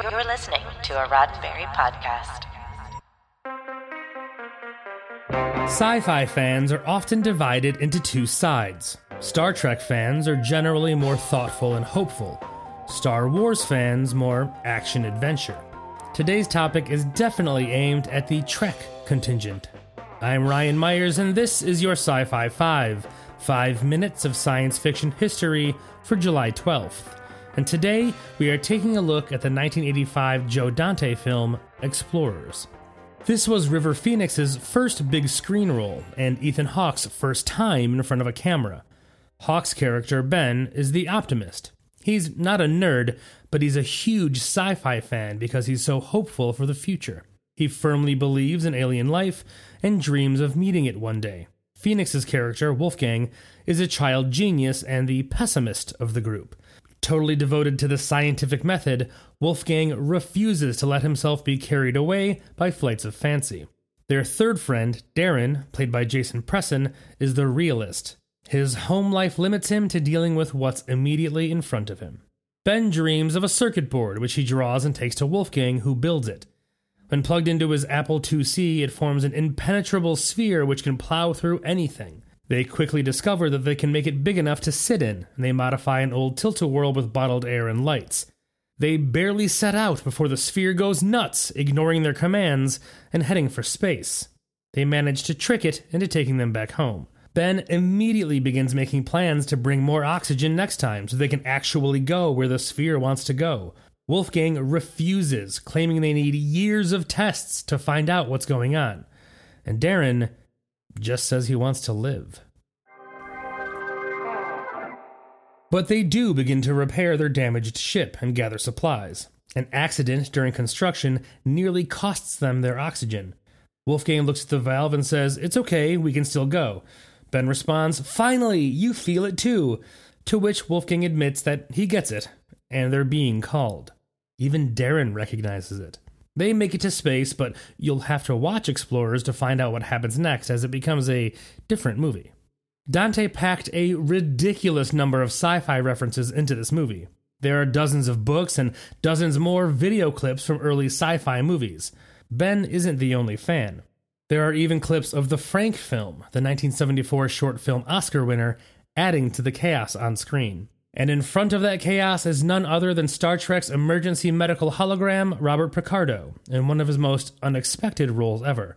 You're listening to a Roddenberry podcast. Sci fi fans are often divided into two sides. Star Trek fans are generally more thoughtful and hopeful, Star Wars fans more action adventure. Today's topic is definitely aimed at the Trek contingent. I'm Ryan Myers, and this is your Sci Fi 5 5 minutes of science fiction history for July 12th. And today we are taking a look at the 1985 Joe Dante film Explorers. This was River Phoenix's first big screen role and Ethan Hawke's first time in front of a camera. Hawke's character, Ben, is the optimist. He's not a nerd, but he's a huge sci fi fan because he's so hopeful for the future. He firmly believes in alien life and dreams of meeting it one day. Phoenix's character, Wolfgang, is a child genius and the pessimist of the group. Totally devoted to the scientific method, Wolfgang refuses to let himself be carried away by flights of fancy. Their third friend, Darren, played by Jason Presson, is the realist. His home life limits him to dealing with what's immediately in front of him. Ben dreams of a circuit board, which he draws and takes to Wolfgang, who builds it. When plugged into his Apple IIc, it forms an impenetrable sphere which can plow through anything. They quickly discover that they can make it big enough to sit in, and they modify an old tilt-a-whirl with bottled air and lights. They barely set out before the sphere goes nuts, ignoring their commands and heading for space. They manage to trick it into taking them back home. Ben immediately begins making plans to bring more oxygen next time so they can actually go where the sphere wants to go. Wolfgang refuses, claiming they need years of tests to find out what's going on. And Darren just says he wants to live. But they do begin to repair their damaged ship and gather supplies. An accident during construction nearly costs them their oxygen. Wolfgang looks at the valve and says, It's okay, we can still go. Ben responds, Finally, you feel it too. To which Wolfgang admits that he gets it, and they're being called. Even Darren recognizes it. They make it to space, but you'll have to watch Explorers to find out what happens next as it becomes a different movie. Dante packed a ridiculous number of sci fi references into this movie. There are dozens of books and dozens more video clips from early sci fi movies. Ben isn't the only fan. There are even clips of the Frank film, the 1974 short film Oscar winner, adding to the chaos on screen. And in front of that chaos is none other than Star Trek's emergency medical hologram, Robert Picardo, in one of his most unexpected roles ever.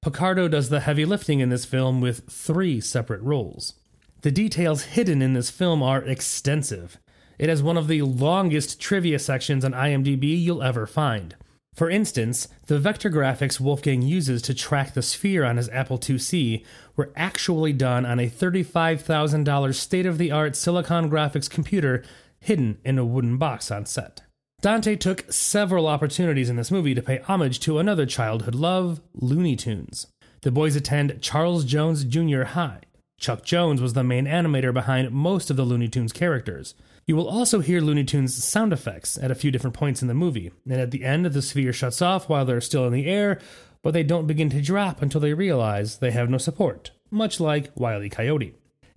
Picardo does the heavy lifting in this film with three separate roles. The details hidden in this film are extensive. It has one of the longest trivia sections on IMDb you'll ever find. For instance, the vector graphics Wolfgang uses to track the sphere on his Apple IIc were actually done on a $35,000 state of the art Silicon graphics computer hidden in a wooden box on set. Dante took several opportunities in this movie to pay homage to another childhood love, Looney Tunes. The boys attend Charles Jones Junior High. Chuck Jones was the main animator behind most of the Looney Tunes characters. You will also hear Looney Tunes sound effects at a few different points in the movie, and at the end, the sphere shuts off while they're still in the air, but they don't begin to drop until they realize they have no support, much like Wile E. Coyote.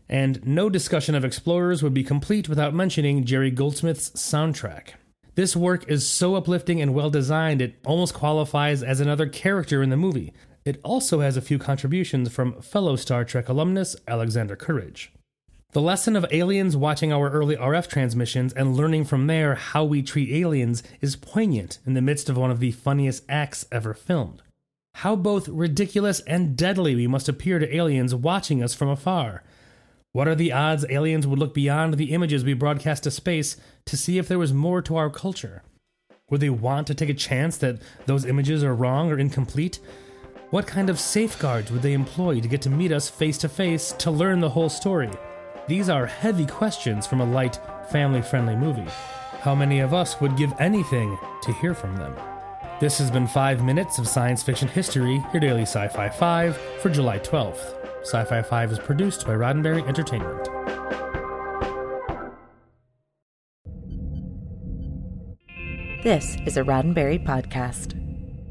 And no discussion of Explorers would be complete without mentioning Jerry Goldsmith's soundtrack. This work is so uplifting and well designed, it almost qualifies as another character in the movie. It also has a few contributions from fellow Star Trek alumnus Alexander Courage. The lesson of aliens watching our early RF transmissions and learning from there how we treat aliens is poignant in the midst of one of the funniest acts ever filmed. How both ridiculous and deadly we must appear to aliens watching us from afar. What are the odds aliens would look beyond the images we broadcast to space to see if there was more to our culture? Would they want to take a chance that those images are wrong or incomplete? What kind of safeguards would they employ to get to meet us face to face to learn the whole story? These are heavy questions from a light, family friendly movie. How many of us would give anything to hear from them? This has been 5 minutes of science fiction history, your daily Sci Fi 5 for July 12th. Sci Fi 5 is produced by Roddenberry Entertainment. This is a Roddenberry podcast.